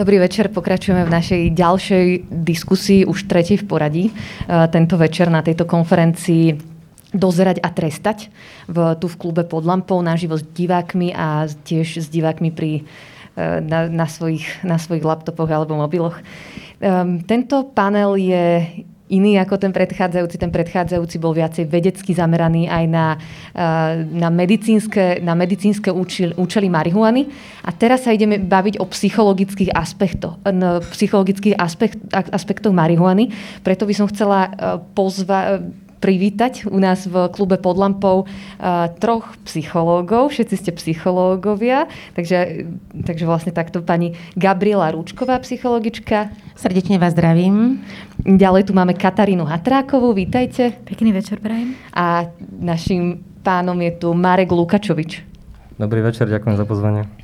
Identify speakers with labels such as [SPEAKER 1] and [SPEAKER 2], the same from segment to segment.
[SPEAKER 1] Dobrý večer, pokračujeme v našej ďalšej diskusii, už tretej v poradí. E, tento večer na tejto konferencii dozerať a trestať v, tu v klube pod lampou naživo s divákmi a tiež s divákmi pri, e, na, na, svojich, na svojich laptopoch alebo mobiloch. Um, tento panel je iný ako ten predchádzajúci. Ten predchádzajúci bol viacej vedecky zameraný aj na, eh, na medicínske, na medicínske účely, účely marihuany. A teraz sa ideme baviť o psychologických aspektoch, psychologických aspekt, aspektoch marihuany. Preto by som chcela eh, pozvať privítať u nás v klube pod lampou troch psychológov. Všetci ste psychológovia, takže, takže vlastne takto pani Gabriela Rúčková, psychologička.
[SPEAKER 2] Srdečne vás zdravím.
[SPEAKER 1] Ďalej tu máme Katarínu Hatrákovú, vítajte.
[SPEAKER 3] Pekný večer, prajem.
[SPEAKER 1] A našim pánom je tu Marek Lukačovič.
[SPEAKER 4] Dobrý večer, ďakujem za pozvanie.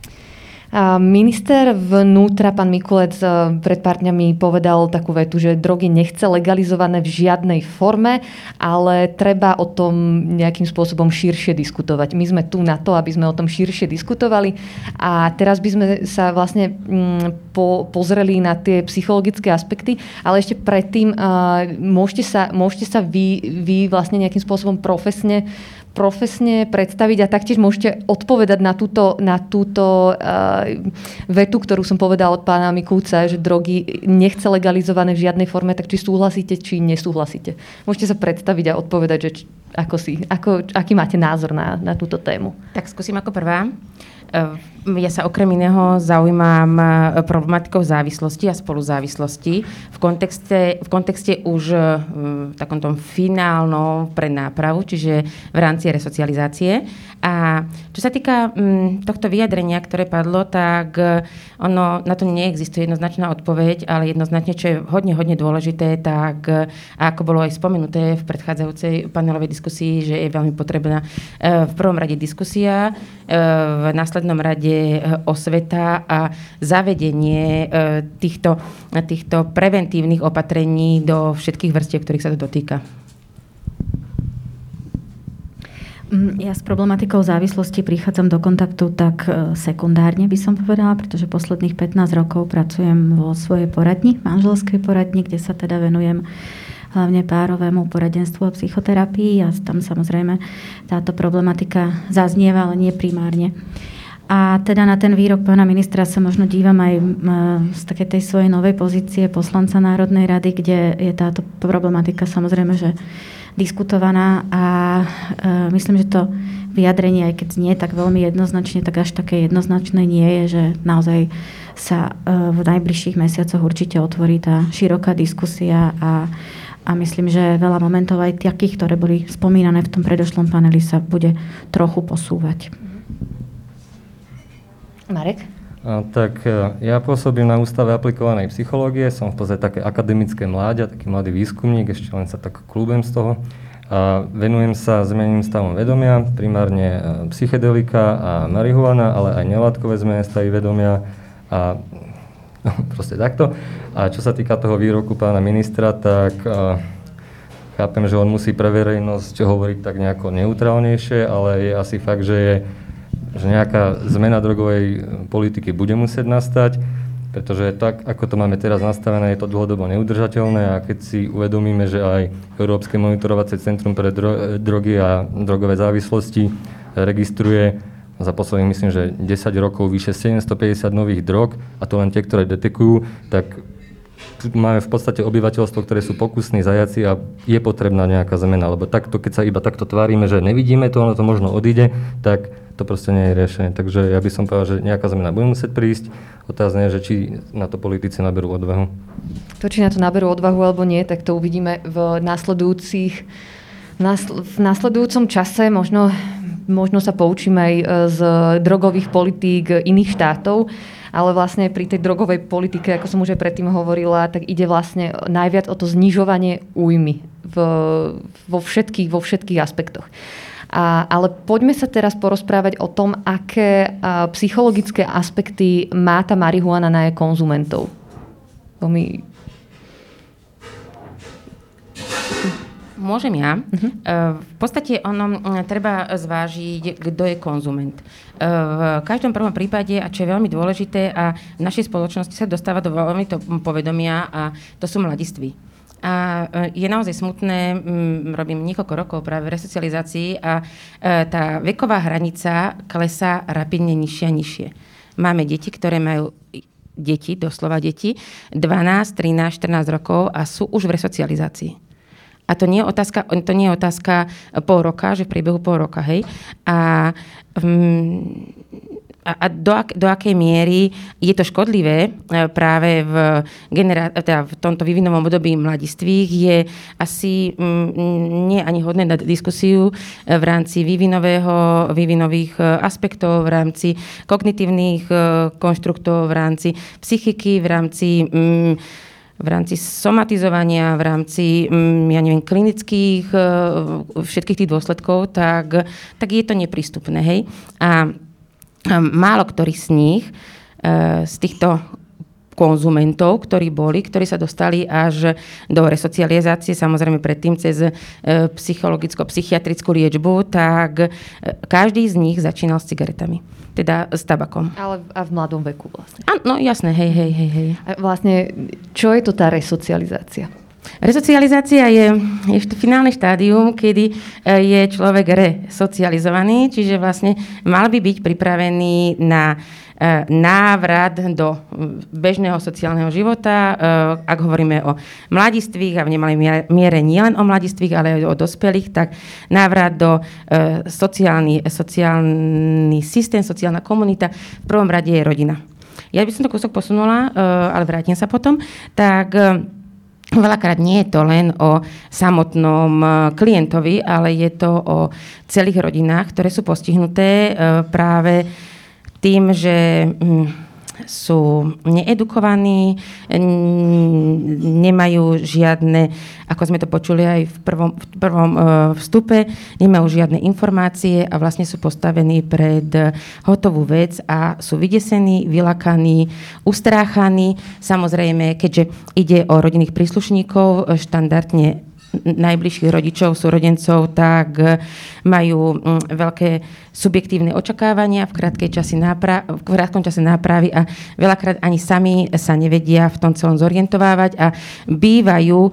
[SPEAKER 1] Minister vnútra, pán Mikulec, e, pred pár dňami povedal takú vetu, že drogy nechce legalizované v žiadnej forme, ale treba o tom nejakým spôsobom širšie diskutovať. My sme tu na to, aby sme o tom širšie diskutovali a teraz by sme sa vlastne mm, po, pozreli na tie psychologické aspekty, ale ešte predtým uh, môžete sa, môžete sa vy, vy vlastne nejakým spôsobom profesne profesne predstaviť a taktiež môžete odpovedať na túto, na túto uh, vetu, ktorú som povedala od pána Mikúca, že drogy nechce legalizované v žiadnej forme, tak či súhlasíte, či nesúhlasíte. Môžete sa predstaviť a odpovedať, že ako si, ako, aký máte názor na, na túto tému.
[SPEAKER 2] Tak skúsim ako prvá. Uh, ja sa okrem iného zaujímam e, problematikou závislosti a spoluzávislosti v kontexte, v kontexte už e, v takom tom finálnom pre nápravu, čiže v rámci resocializácie. A čo sa týka mm, tohto vyjadrenia, ktoré padlo, tak e, ono, na to neexistuje jednoznačná odpoveď, ale jednoznačne, čo je hodne, hodne dôležité, tak ako bolo aj spomenuté v predchádzajúcej panelovej diskusii, že je veľmi potrebná v prvom rade diskusia, v následnom rade Eh, osveta a zavedenie eh, týchto, týchto preventívnych opatrení do všetkých vrstiev, ktorých sa to dotýka.
[SPEAKER 3] Mm, ja s problematikou závislosti prichádzam do kontaktu tak eh, sekundárne, by som povedala, pretože posledných 15 rokov pracujem vo svojej poradni, manželskej poradni, kde sa teda venujem hlavne párovému poradenstvu a psychoterapii a tam samozrejme táto problematika zaznieva, ale nie primárne. A teda na ten výrok pána ministra sa možno dívam aj z takej tej svojej novej pozície poslanca Národnej rady, kde je táto problematika samozrejme, že diskutovaná a e, myslím, že to vyjadrenie, aj keď nie tak veľmi jednoznačne, tak až také jednoznačné nie je, že naozaj sa e, v najbližších mesiacoch určite otvorí tá široká diskusia a, a myslím, že veľa momentov aj takých, ktoré boli spomínané v tom predošlom paneli, sa bude trochu posúvať.
[SPEAKER 1] Marek?
[SPEAKER 4] Tak e, ja pôsobím na Ústave aplikovanej psychológie, som v podstate také akademické mláďa, taký mladý výskumník, ešte len sa tak klúbem z toho. A venujem sa zmeneným stavom vedomia, primárne e, psychedelika a marihuana, ale aj nelátkové zmeny stavy vedomia a no, proste takto. A čo sa týka toho výroku pána ministra, tak a, e, chápem, že on musí pre verejnosť hovoriť tak nejako neutrálnejšie, ale je asi fakt, že je že nejaká zmena drogovej e, politiky bude musieť nastať, pretože tak, ako to máme teraz nastavené, je to dlhodobo neudržateľné a keď si uvedomíme, že aj Európske monitorovacie centrum pre dro- drogy a drogové závislosti registruje za posledných, myslím, že 10 rokov vyše 750 nových drog, a to len tie, ktoré detekujú, tak máme v podstate obyvateľstvo, ktoré sú pokusní zajaci a je potrebná nejaká zmena, lebo takto, keď sa iba takto tvárime, že nevidíme to, ono to možno odíde, tak to proste nie je riešenie. Takže ja by som povedal, že nejaká zmena bude musieť prísť. Otázne je, že či na to politici naberú odvahu.
[SPEAKER 1] To, či na to naberú odvahu alebo nie, tak to uvidíme v následujúcich v následujúcom čase možno, možno sa poučíme aj e, z drogových politík iných štátov, ale vlastne pri tej drogovej politike, ako som už aj predtým hovorila, tak ide vlastne najviac o to znižovanie újmy v, vo, všetkých, vo všetkých aspektoch. A, ale poďme sa teraz porozprávať o tom, aké a, psychologické aspekty má tá marihuana na jej konzumentov. To mi...
[SPEAKER 2] môžem ja. Uh-huh. V podstate ono treba zvážiť, kto je konzument. V každom prvom prípade, a čo je veľmi dôležité, a v našej spoločnosti sa dostáva do veľmi to povedomia, a to sú mladiství. A je naozaj smutné, robím niekoľko rokov práve v resocializácii a tá veková hranica klesá rapidne nižšie a nižšie. Máme deti, ktoré majú deti, doslova deti, 12, 13, 14 rokov a sú už v resocializácii. A to nie je otázka, to nie je otázka pol roka, že v priebehu pol roka, hej. A um, a, a do, ak, do akej miery je to škodlivé e, práve v, genera- teda v tomto vývinovom období mladistvých, je asi mm, nie ani hodné na diskusiu e, v rámci vývinového, vývinových e, aspektov, v rámci kognitívnych konštruktov, v rámci psychiky, v rámci mm, v rámci somatizovania, v rámci, mm, ja neviem, klinických, všetkých tých dôsledkov, tak, tak je to neprístupné. Hej? A málo ktorý z nich, e, z týchto konzumentov, ktorí boli, ktorí sa dostali až do resocializácie, samozrejme predtým cez e, psychologicko-psychiatrickú liečbu, tak e, každý z nich začínal s cigaretami, teda s tabakom.
[SPEAKER 1] Ale a v mladom veku vlastne.
[SPEAKER 2] A, no jasné, hej, hej, hej, hej.
[SPEAKER 1] A vlastne, čo je to tá resocializácia?
[SPEAKER 2] Resocializácia je, je finálne štádium, kedy e, je človek resocializovaný, čiže vlastne mal by byť pripravený na e, návrat do bežného sociálneho života. E, ak hovoríme o mladistvých a v nemalej miere nielen o mladistvých, ale aj o dospelých, tak návrat do sociálny, sociálny systém, sociálna komunita v prvom rade je rodina. Ja by som to kúsok posunula, ale vrátim sa potom. Tak Veľakrát nie je to len o samotnom e, klientovi, ale je to o celých rodinách, ktoré sú postihnuté e, práve tým, že mm, sú needukovaní, nemajú žiadne, ako sme to počuli aj v prvom, v prvom e, vstupe, nemajú žiadne informácie a vlastne sú postavení pred hotovú vec a sú vydesení, vylakaní, ustráchaní. Samozrejme, keďže ide o rodinných príslušníkov, štandardne najbližších rodičov, súrodencov, tak eh, majú mm, veľké subjektívne očakávania v, krátkej čase nápra- v krátkom čase nápravy a veľakrát ani sami sa nevedia v tom celom zorientovávať a bývajú e,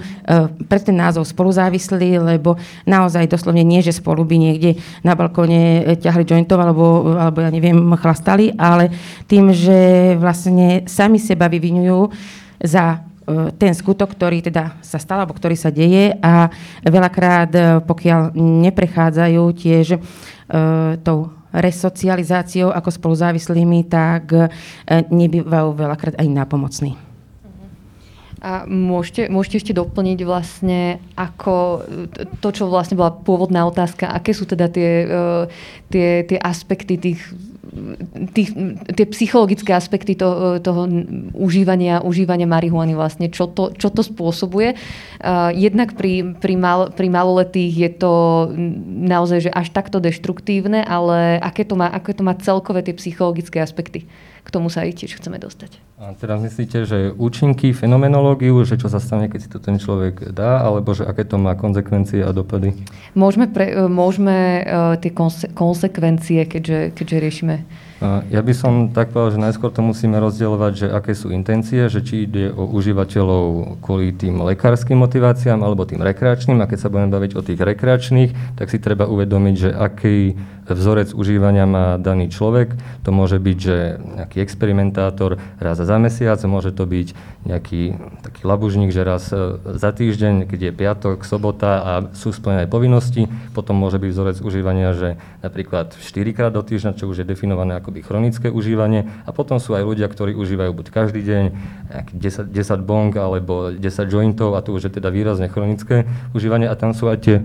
[SPEAKER 2] pre ten názov spoluzávislí, lebo naozaj doslovne nie, že spolu by niekde na balkóne eh, ťahli jointov alebo, alebo ja neviem, chlastali, ale tým, že vlastne sami seba vyvinujú za ten skutok, ktorý teda sa stal, alebo ktorý sa deje a veľakrát, e, pokiaľ neprechádzajú tiež e, tou resocializáciou ako spoluzávislými, tak nebývajú veľakrát aj nápomocní.
[SPEAKER 1] A môžete, môžete ešte doplniť vlastne, ako to, čo vlastne bola pôvodná otázka, aké sú teda tie, tie, tie aspekty tých tých, tie psychologické aspekty to, toho užívania, užívania marihuany vlastne, čo to, čo to spôsobuje. Uh, jednak pri, pri, mal, pri maloletých je to naozaj že až takto deštruktívne, ale aké to má, aké to má celkové tie psychologické aspekty? K tomu sa aj tiež chceme dostať.
[SPEAKER 4] A teraz myslíte, že účinky, fenomenológiu, že čo sa stane, keď si to ten človek dá, alebo že aké to má konsekvencie a dopady?
[SPEAKER 1] Môžeme, pre, môžeme uh, tie konse, konsekvencie, keďže, keďže riešime
[SPEAKER 4] ja by som tak povedal, že najskôr to musíme rozdielovať, že aké sú intencie, že či ide o užívateľov kvôli tým lekárskym motiváciám alebo tým rekreačným. A keď sa budeme baviť o tých rekreačných, tak si treba uvedomiť, že aký vzorec užívania má daný človek. To môže byť, že nejaký experimentátor raz za mesiac, môže to byť nejaký taký labužník, že raz e, za týždeň, keď je piatok, sobota a sú splnené povinnosti. Potom môže byť vzorec užívania, že napríklad 4 krát do týždňa, čo už je definované akoby chronické užívanie. A potom sú aj ľudia, ktorí užívajú buď každý deň 10, 10 bong alebo 10 jointov a to už je teda výrazne chronické užívanie a tam sú aj tie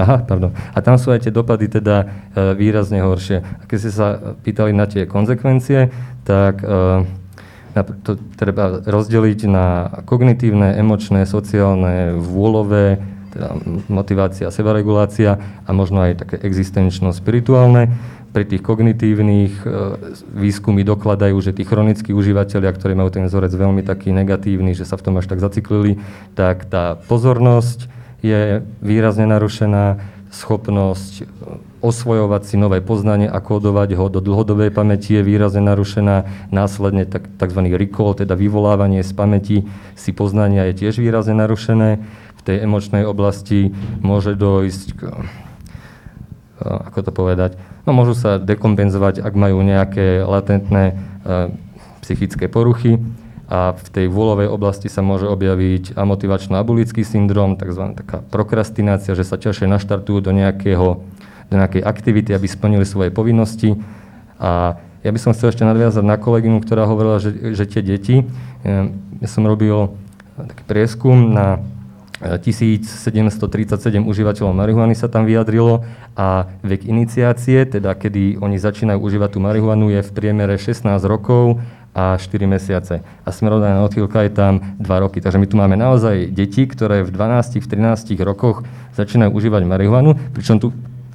[SPEAKER 4] Aha, pardon. A tam sú aj tie dopady teda e, výrazne horšie. A keď ste sa pýtali na tie konsekvencie, tak e, to treba rozdeliť na kognitívne, emočné, sociálne, vôľové, teda motivácia, sebaregulácia a možno aj také existenčno-spirituálne. Pri tých kognitívnych e, výskumy dokladajú, že tí chronickí užívateľia, ktorí majú ten vzorec veľmi taký negatívny, že sa v tom až tak zaciklili, tak tá pozornosť, je výrazne narušená schopnosť osvojovať si nové poznanie a kódovať ho do dlhodobej pamäti je výrazne narušená. Následne tzv. recall, teda vyvolávanie z pamäti si poznania je tiež výrazne narušené. V tej emočnej oblasti môže dojsť k, ako to povedať, no môžu sa dekompenzovať, ak majú nejaké latentné psychické poruchy a v tej vôľovej oblasti sa môže objaviť amotivačno-abulický syndrom, tzv. taká prokrastinácia, že sa ťažšie naštartujú do nejakého do nejakej aktivity, aby splnili svoje povinnosti. A ja by som chcel ešte nadviazať na kolegynu, ktorá hovorila, že, že tie deti, ja som robil taký prieskum na 1737 užívateľov marihuany sa tam vyjadrilo a vek iniciácie, teda kedy oni začínajú užívať tú marihuanu, je v priemere 16 rokov a 4 mesiace. A smerodajná odchýlka je tam 2 roky. Takže my tu máme naozaj deti, ktoré v 12, v 13 rokoch začínajú užívať marihuanu, pričom tu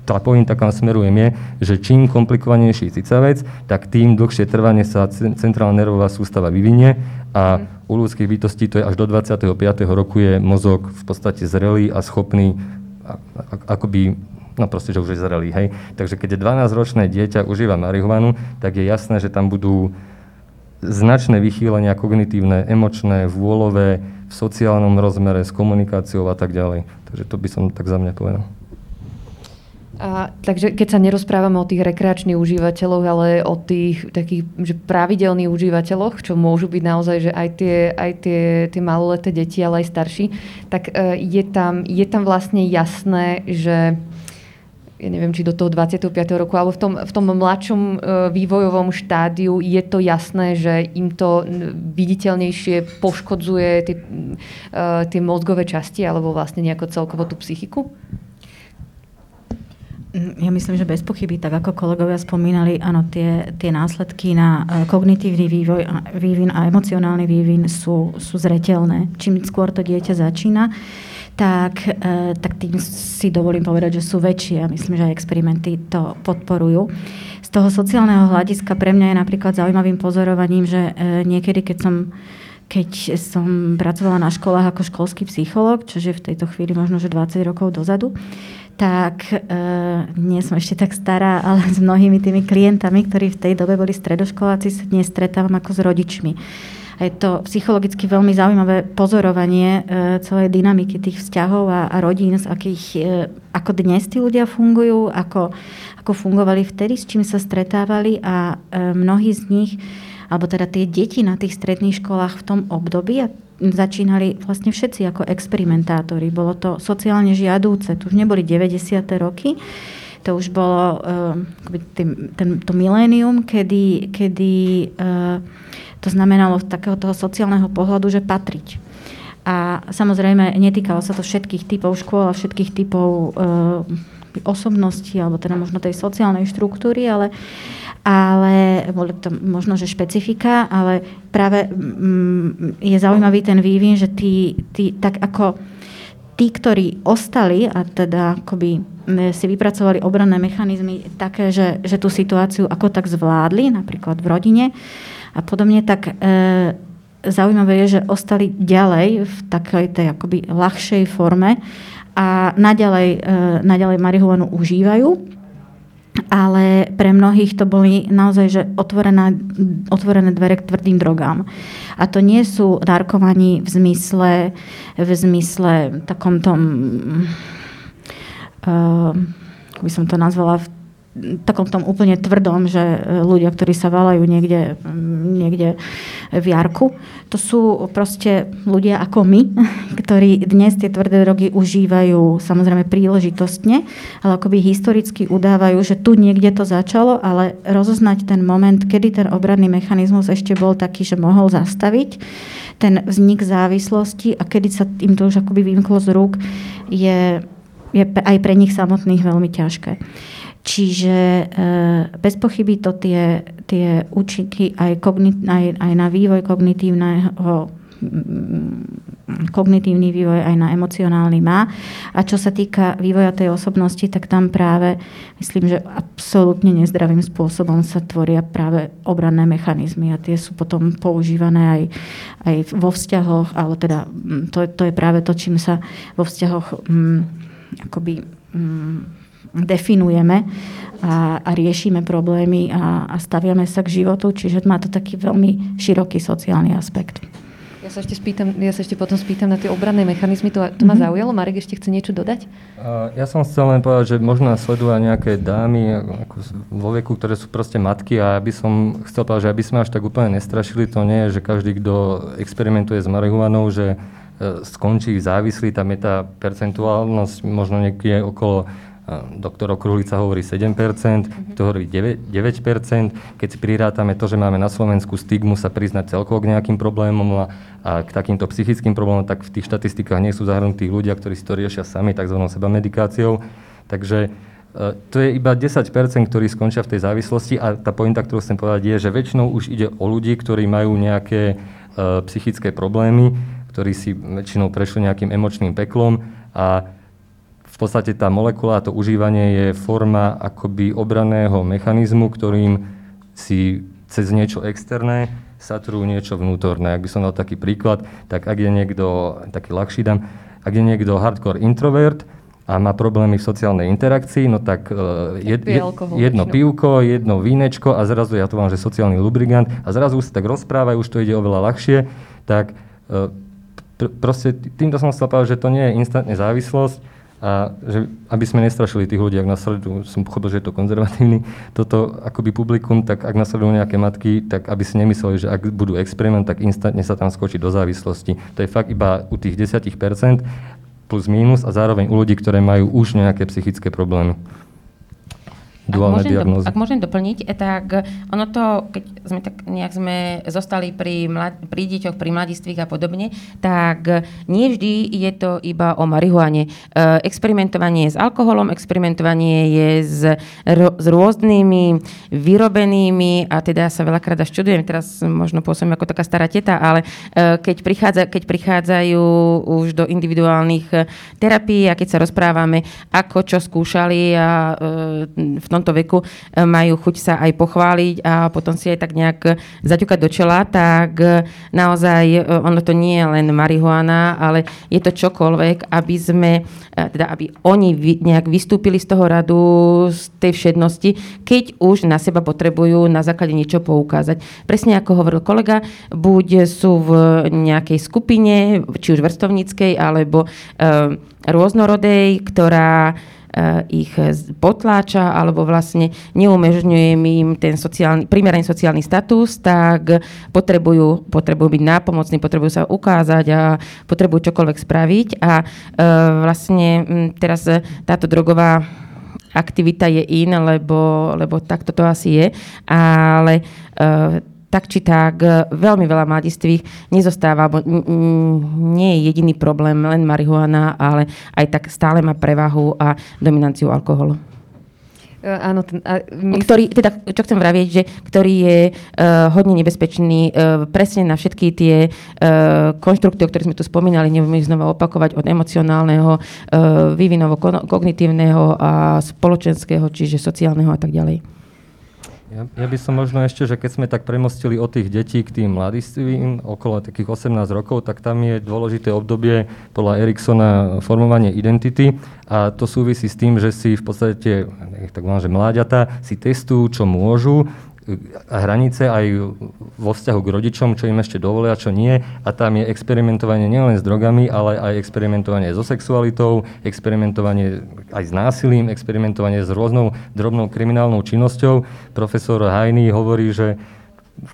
[SPEAKER 4] tá pointa, kam smerujem, je, že čím komplikovanejší cicavec, tak tým dlhšie trvanie sa centrálna nervová sústava vyvinie a u ľudských bytostí to je až do 25. roku je mozog v podstate zrelý a schopný akoby no proste, že už je zrelý, hej. Takže keď je 12-ročné dieťa užíva marihuanu, tak je jasné, že tam budú značné vychýlenia kognitívne, emočné, vôľové, v sociálnom rozmere, s komunikáciou a tak ďalej. Takže to by som tak za mňa povedal.
[SPEAKER 1] A, takže keď sa nerozprávame o tých rekreačných užívateľoch, ale o tých takých že pravidelných užívateľoch, čo môžu byť naozaj, že aj tie, aj tie, tie maloleté deti, ale aj starší, tak uh, je, tam, je tam vlastne jasné, že ja neviem, či do toho 25. roku, alebo v tom, v tom mladšom uh, vývojovom štádiu je to jasné, že im to viditeľnejšie poškodzuje tie, uh, tie mozgové časti, alebo vlastne nejako celkovo tú psychiku?
[SPEAKER 3] Mm, ja myslím, že bez pochyby, tak ako kolegovia spomínali, áno, tie, tie následky na e, kognitívny vývoj, vývin a emocionálny vývin sú, sú zretelné. Čím skôr to dieťa začína, tak, e, tak tým si dovolím povedať, že sú väčšie myslím, že aj experimenty to podporujú. Z toho sociálneho hľadiska pre mňa je napríklad zaujímavým pozorovaním, že e, niekedy, keď som keď som pracovala na školách ako školský psychológ, čo je v tejto chvíli možno, že 20 rokov dozadu, tak e, nie som ešte tak stará, ale s mnohými tými klientami, ktorí v tej dobe boli stredoškoláci, sa dnes stretávam ako s rodičmi. A je to psychologicky veľmi zaujímavé pozorovanie e, celej dynamiky tých vzťahov a, a rodín, z akých, e, ako dnes tí ľudia fungujú, ako, ako fungovali vtedy, s čím sa stretávali a e, mnohí z nich alebo teda tie deti na tých stredných školách v tom období, a začínali vlastne všetci ako experimentátori. Bolo to sociálne žiadúce, tu už neboli 90. roky, to už bolo uh, ten, ten, to milénium, kedy, kedy uh, to znamenalo z takého toho sociálneho pohľadu, že patriť. A samozrejme netýkalo sa to všetkých typov škôl a všetkých typov uh, osobnosti, alebo teda možno tej sociálnej štruktúry, ale ale boli to možno, že špecifika, ale práve mm, je zaujímavý ten vývin, že tí, tí, tak ako tí, ktorí ostali a teda akoby si vypracovali obranné mechanizmy také, že, že tú situáciu ako tak zvládli, napríklad v rodine a podobne, tak e, zaujímavé je, že ostali ďalej v takej tej akoby ľahšej forme a naďalej, e, naďalej marihuanu užívajú ale pre mnohých to boli naozaj že otvorené, otvorené dvere k tvrdým drogám. A to nie sú narkomani v zmysle, v zmysle takom tom, uh, by som to nazvala, v takom tom úplne tvrdom, že e, ľudia, ktorí sa valajú niekde, niekde v Jarku, to sú proste ľudia ako my, ktorí dnes tie tvrdé drogy užívajú samozrejme príležitostne, ale akoby historicky udávajú, že tu niekde to začalo, ale rozoznať ten moment, kedy ten obradný mechanizmus ešte bol taký, že mohol zastaviť ten vznik závislosti a kedy sa im to už akoby vymklo z rúk, je, je aj pre nich samotných veľmi ťažké. Čiže e, bez pochyby to tie, tie účinky aj, kognit, aj, aj na vývoj kognitívneho kognitívny vývoj, aj na emocionálny má. A čo sa týka vývoja tej osobnosti, tak tam práve myslím, že absolútne nezdravým spôsobom sa tvoria práve obranné mechanizmy a tie sú potom používané aj, aj vo vzťahoch, ale teda to, to je práve to, čím sa vo vzťahoch mm, akoby mm, definujeme a, a riešime problémy a, a staviame sa k životu, čiže má to taký veľmi široký sociálny aspekt.
[SPEAKER 1] Ja sa ešte, spýtam, ja sa ešte potom spýtam na tie obranné mechanizmy. To, to ma mm-hmm. zaujalo. Marek ešte chce niečo dodať?
[SPEAKER 4] Ja som chcel len povedať, že možno sledovať nejaké dámy ako vo veku, ktoré sú proste matky a aby som chcel povedať, že aby sme až tak úplne nestrašili, to nie je, že každý, kto experimentuje s marihuanou, že uh, skončí závislý, tam je tá percentuálnosť možno niekde okolo doktor Okruhlica hovorí 7%, mm-hmm. to hovorí 9%, 9%. Keď si prirátame to, že máme na Slovensku stigmu sa priznať celkovo k nejakým problémom a, a k takýmto psychickým problémom, tak v tých štatistikách nie sú zahrnutí ľudia, ktorí si to riešia sami tzv. sebamedikáciou. Takže e, to je iba 10%, ktorí skončia v tej závislosti a tá pointa, ktorú chcem povedať, je, že väčšinou už ide o ľudí, ktorí majú nejaké uh, psychické problémy, ktorí si väčšinou prešli nejakým emočným peklom a v podstate tá molekula, to užívanie je forma akoby obraného mechanizmu, ktorým si cez niečo externé satrujú niečo vnútorné. Ak by som dal taký príklad, tak ak je niekto, taký ľahší dám, ak je niekto hardcore introvert a má problémy v sociálnej interakcii, no tak uh, jed, jed, jedno pivko, jedno vínečko a zrazu, ja to mám, že sociálny lubrigant a zrazu sa tak rozprávajú, už to ide oveľa ľahšie, tak uh, pr- proste týmto som chcel povedať, že to nie je instantne závislosť, a že, aby sme nestrašili tých ľudí, ak nasledujú, som pochopil, že je to konzervatívny, toto akoby publikum, tak ak nasledujú nejaké matky, tak aby si nemysleli, že ak budú experiment, tak instantne sa tam skočí do závislosti. To je fakt iba u tých 10% plus mínus a zároveň u ľudí, ktoré majú už nejaké psychické problémy
[SPEAKER 2] duálne ak diagnózy. Do, ak môžem doplniť, eh, tak ono to, keď sme tak nejak sme zostali pri, mlad, pri deťoch, pri mladistvých a podobne, tak nie vždy je to iba o marihuane. E, experimentovanie s alkoholom, experimentovanie je s, s rôznymi vyrobenými, a teda sa veľakrát až čudujem, teraz možno pôsobím ako taká stará teta, ale e, keď, prichádza, keď prichádzajú už do individuálnych terapií a keď sa rozprávame, ako čo skúšali a v tom tomto veku e, majú chuť sa aj pochváliť a potom si aj tak nejak zaťukať do čela, tak e, naozaj e, ono to nie je len marihuana, ale je to čokoľvek, aby sme, teda aby oni nejak vystúpili z toho radu, z tej všednosti, keď už na seba potrebujú na základe niečo poukázať. Presne ako hovoril kolega, buď sú v nejakej skupine, či už vrstovníckej, alebo rôznorodej, ktorá ich potláča alebo vlastne neumožňuje im ten sociálny, primeraný sociálny status, tak potrebujú, potrebujú byť nápomocní, potrebujú sa ukázať a potrebujú čokoľvek spraviť. A eh, vlastne hm, teraz táto drogová aktivita je in, lebo, lebo takto to asi je, ale tak či tak veľmi veľa mladistvých nezostáva, bo nie je jediný problém len marihuana, ale aj tak stále má prevahu a dominanciu alkoholu.
[SPEAKER 1] Uh, áno, ten, a
[SPEAKER 2] my... ktorý, teda, čo chcem vravieť, že ktorý je uh, hodne nebezpečný uh, presne na všetky tie uh, konštrukty, o ktorých sme tu spomínali, nebudeme ich znova opakovať, od emocionálneho, uh, vývinovo-kognitívneho a spoločenského, čiže sociálneho a tak ďalej.
[SPEAKER 4] Ja, ja by som možno ešte, že keď sme tak premostili od tých detí k tým mladistvím, okolo takých 18 rokov, tak tam je dôležité obdobie podľa Eriksona formovanie identity. A to súvisí s tým, že si v podstate, tak mám, že mláďata si testujú, čo môžu, hranice aj vo vzťahu k rodičom, čo im ešte dovolia, čo nie. A tam je experimentovanie nielen s drogami, ale aj experimentovanie so sexualitou, experimentovanie aj s násilím, experimentovanie s rôznou drobnou kriminálnou činnosťou. Profesor Hajný hovorí, že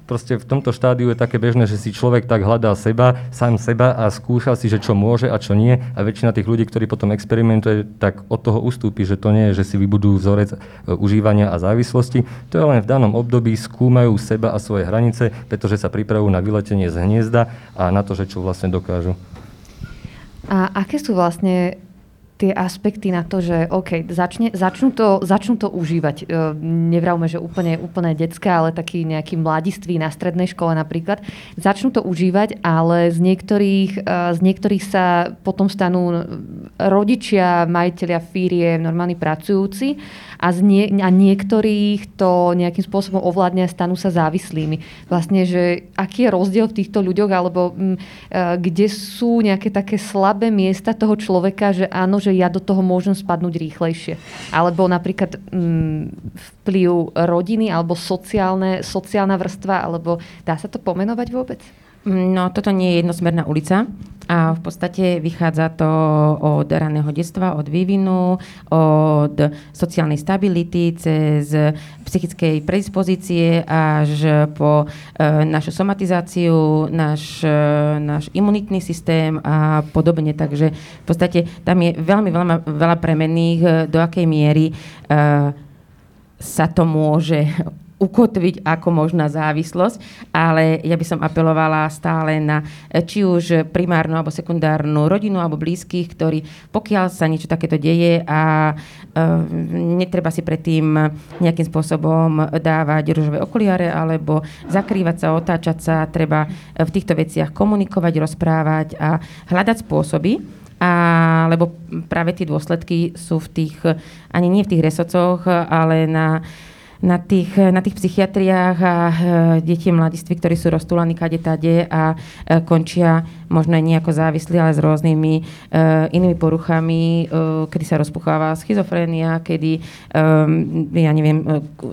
[SPEAKER 4] proste v tomto štádiu je také bežné, že si človek tak hľadá seba, sám seba a skúša si, že čo môže a čo nie. A väčšina tých ľudí, ktorí potom experimentuje, tak od toho ustúpi, že to nie je, že si vybudujú vzorec e, užívania a závislosti. To je len v danom období, skúmajú seba a svoje hranice, pretože sa pripravujú na vyletenie z hniezda a na to, že čo vlastne dokážu.
[SPEAKER 1] A aké sú vlastne tie aspekty na to, že OK, začne, začnú, to, začnú to užívať. E, nevravme, že úplne, úplne detská, ale taký nejaký mladiství na strednej škole napríklad. Začnú to užívať, ale z niektorých, e, z niektorých sa potom stanú rodičia, majiteľia fírie, normálni pracujúci a, z a niektorých to nejakým spôsobom ovládne a stanú sa závislými. Vlastne, že aký je rozdiel v týchto ľuďoch, alebo m, e, kde sú nejaké také slabé miesta toho človeka, že áno, že ja do toho môžem spadnúť rýchlejšie. Alebo napríklad m, vplyv rodiny, alebo sociálne, sociálna vrstva, alebo dá sa to pomenovať vôbec?
[SPEAKER 2] No, toto nie je jednosmerná ulica a v podstate vychádza to od raného detstva, od vývinu, od sociálnej stability, cez psychickej predispozície až po e, našu somatizáciu, náš, e, náš imunitný systém a podobne. Takže v podstate tam je veľmi veľa, veľa premenných, do akej miery e, sa to môže ukotviť ako možná závislosť, ale ja by som apelovala stále na či už primárnu alebo sekundárnu rodinu alebo blízkych, ktorí pokiaľ sa niečo takéto deje a uh, netreba si predtým nejakým spôsobom dávať ružové okuliare alebo zakrývať sa, otáčať sa, treba v týchto veciach komunikovať, rozprávať a hľadať spôsoby, a, lebo práve tie dôsledky sú v tých, ani nie v tých resococh, ale na na tých, na tých psychiatriách a e, deti mladiství, ktorí sú roztúlaní kade tade a e, končia možno aj nejako závislí, ale s rôznymi e, inými poruchami, kedy sa rozpucháva schizofrénia, kedy, ja neviem,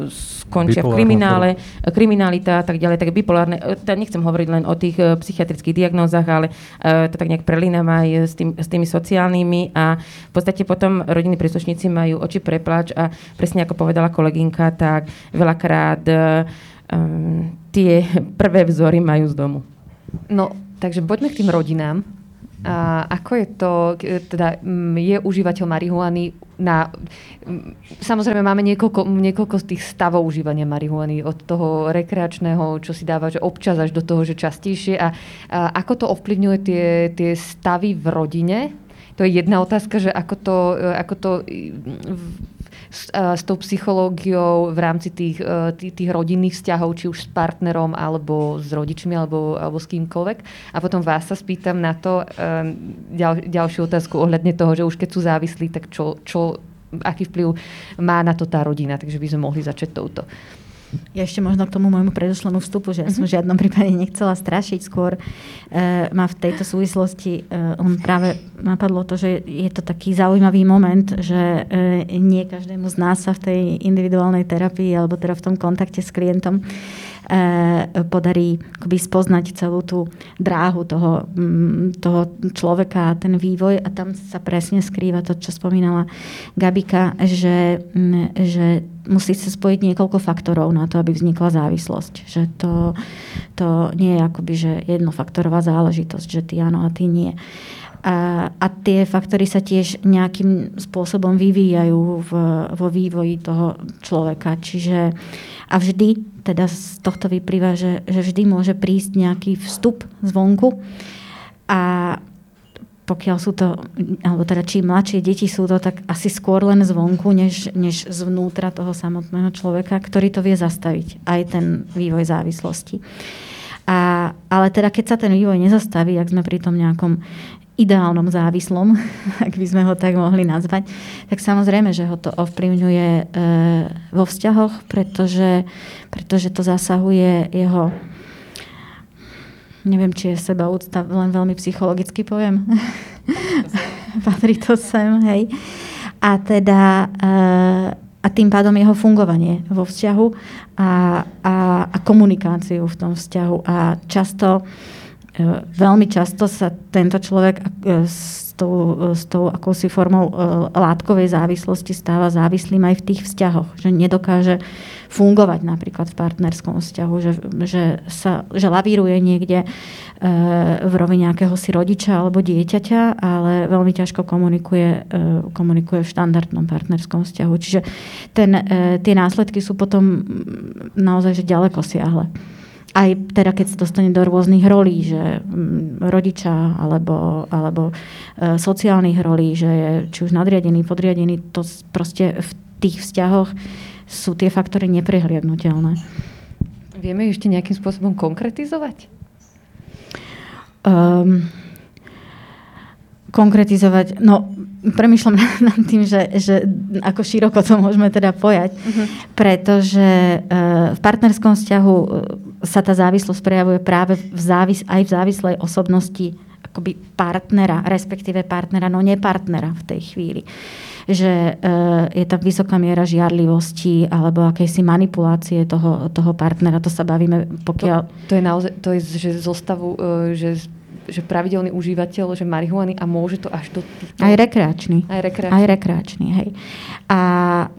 [SPEAKER 2] skončia v kriminále, kriminalita a tak ďalej, tak bipolárne, teda nechcem hovoriť len o tých psychiatrických diagnózach, ale to tak nejak prelínam aj s, tým, s tými sociálnymi a v podstate potom rodinní príslušníci majú oči preplač a presne ako povedala kolegynka, tak tak veľakrát um, tie prvé vzory majú z domu.
[SPEAKER 1] No, takže poďme k tým rodinám. A ako je to, teda je užívateľ marihuany na... Samozrejme máme niekoľko, niekoľko z tých stavov užívania marihuany, od toho rekreačného, čo si dáva, že občas až do toho, že častejšie. A, a ako to ovplyvňuje tie, tie stavy v rodine? To je jedna otázka, že ako to, ako to s, s tou psychológiou v rámci tých, e, tých, tých rodinných vzťahov, či už s partnerom, alebo s rodičmi, alebo, alebo s kýmkoľvek. A potom vás sa spýtam na to, ďal, ďalšiu otázku ohľadne toho, že už keď sú závislí, tak čo, čo, aký vplyv má na to tá rodina. Takže by sme mohli začať touto.
[SPEAKER 3] Ja ešte možno k tomu môjmu predošlému vstupu, že ja som v mhm. žiadnom prípade nechcela strašiť, skôr e, ma v tejto súvislosti e, on práve napadlo to, že je to taký zaujímavý moment, že e, nie každému z nás sa v tej individuálnej terapii alebo teda v tom kontakte s klientom podarí akoby spoznať celú tú dráhu toho, mm, toho človeka a ten vývoj a tam sa presne skrýva to, čo spomínala Gabika, že, mm, že musí sa spojiť niekoľko faktorov na to, aby vznikla závislosť. Že to, to nie je akoby že jednofaktorová záležitosť, že ty áno a ty nie. A, a tie faktory sa tiež nejakým spôsobom vyvíjajú v, vo vývoji toho človeka. Čiže a vždy teda z tohto vyplýva, že, že vždy môže prísť nejaký vstup zvonku a pokiaľ sú to, alebo teda čím mladšie deti sú to, tak asi skôr len zvonku, než, než zvnútra toho samotného človeka, ktorý to vie zastaviť, aj ten vývoj závislosti. A, ale teda keď sa ten vývoj nezastaví, ak sme pri tom nejakom ideálnom závislom, ak by sme ho tak mohli nazvať, tak samozrejme, že ho to ovplyvňuje e, vo vzťahoch, pretože, pretože to zasahuje jeho neviem, či je seba úcta, len veľmi psychologicky poviem. Patrí to sem, hej. A teda e, a tým pádom jeho fungovanie vo vzťahu a, a, a komunikáciu v tom vzťahu. A často veľmi často sa tento človek e, s tou, e, s tou akousi formou látkovej závislosti stáva závislým aj v tých vzťahoch. Že nedokáže fungovať napríklad v partnerskom vzťahu, že, že, sa, že lavíruje niekde v rovine nejakého si rodiča alebo dieťaťa, ale veľmi ťažko komunikuje, komunikuje v štandardnom partnerskom vzťahu. Čiže ten, tie následky sú potom naozaj že ďaleko siahle. Aj teda keď sa dostane do rôznych rolí, že mm, rodiča alebo, alebo e, sociálnych rolí, že je či už nadriadený, podriadený, to proste v tých vzťahoch sú tie faktory neprehliadnutelné.
[SPEAKER 1] Vieme ešte nejakým spôsobom konkretizovať?
[SPEAKER 3] Um, konkretizovať, no premyšľam nad tým, že, že ako široko to môžeme teda pojať, uh-huh. pretože uh, v partnerskom vzťahu sa tá závislosť prejavuje práve v závis, aj v závislej osobnosti akoby partnera, respektíve partnera, no nepartnera v tej chvíli. Že uh, je tam vysoká miera žiarlivosti alebo akejsi manipulácie toho, toho partnera. To sa bavíme, pokiaľ...
[SPEAKER 1] To, to je naozaj, to je, že zostavu, uh, že že pravidelný užívateľ, že marihuany a môže to až do týchto...
[SPEAKER 3] Aj rekreačný.
[SPEAKER 1] Aj rekreačný.
[SPEAKER 3] Aj rekreačný, hej. A,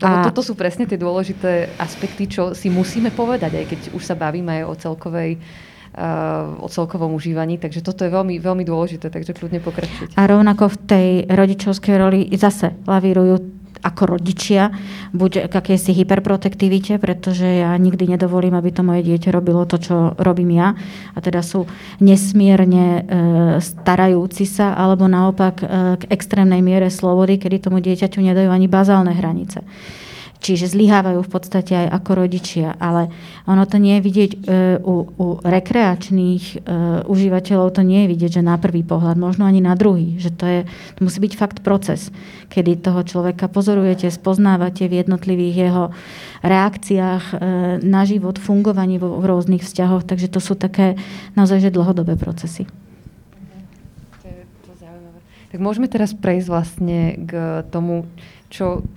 [SPEAKER 1] a... toto sú presne tie dôležité aspekty, čo si musíme povedať, aj keď už sa bavíme aj o celkovej uh, o celkovom užívaní, takže toto je veľmi, veľmi dôležité, takže kľudne pokračujte.
[SPEAKER 3] A rovnako v tej rodičovskej roli zase lavírujú ako rodičia, buď k akejsi hyperprotektivite, pretože ja nikdy nedovolím, aby to moje dieťa robilo to, čo robím ja. A teda sú nesmierne e, starajúci sa, alebo naopak e, k extrémnej miere slobody, kedy tomu dieťaťu nedajú ani bazálne hranice. Čiže zlyhávajú v podstate aj ako rodičia. Ale ono to nie je vidieť e, u, u rekreačných e, užívateľov, to nie je vidieť, že na prvý pohľad, možno ani na druhý. Že to, je, to musí byť fakt proces, kedy toho človeka pozorujete, spoznávate v jednotlivých jeho reakciách e, na život, fungovaní v rôznych vzťahoch. Takže to sú také naozaj že dlhodobé procesy.
[SPEAKER 1] Tak môžeme teraz prejsť vlastne k tomu, čo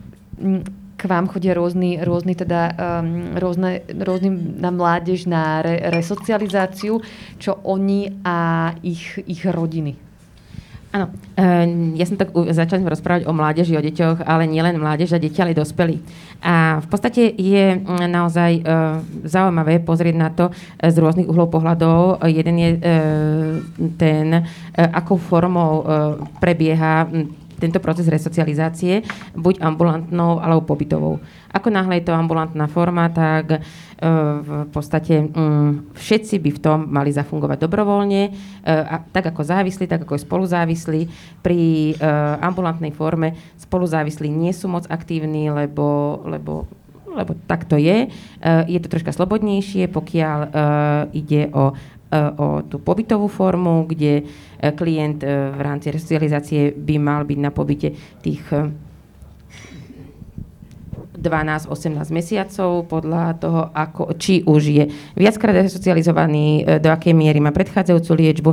[SPEAKER 1] k vám chodia rôzni, rôzni teda, um, rôzne, rôzny na mládež na re, resocializáciu, čo oni a ich, ich rodiny.
[SPEAKER 2] Áno, ehm, ja som tak začala rozprávať o mládeži, o deťoch, ale nielen mládež a deti, ale dospelí. A v podstate je mm, naozaj ehm, zaujímavé pozrieť na to z rôznych uhlov pohľadov. Jeden je ten, akou formou prebieha tento proces resocializácie, buď ambulantnou alebo pobytovou. Ako náhle je to ambulantná forma, tak e, v podstate mm, všetci by v tom mali zafungovať dobrovoľne, e, tak ako závislí, tak ako spoluzávislí. Pri e, ambulantnej forme spoluzávislí nie sú moc aktívni, lebo, lebo lebo tak to je. Je to troška slobodnejšie, pokiaľ ide o o tú pobytovú formu, kde klient v rámci resocializácie by mal byť na pobyte tých 12-18 mesiacov podľa toho, ako, či už je viackrát resocializovaný, do akej miery má predchádzajúcu liečbu,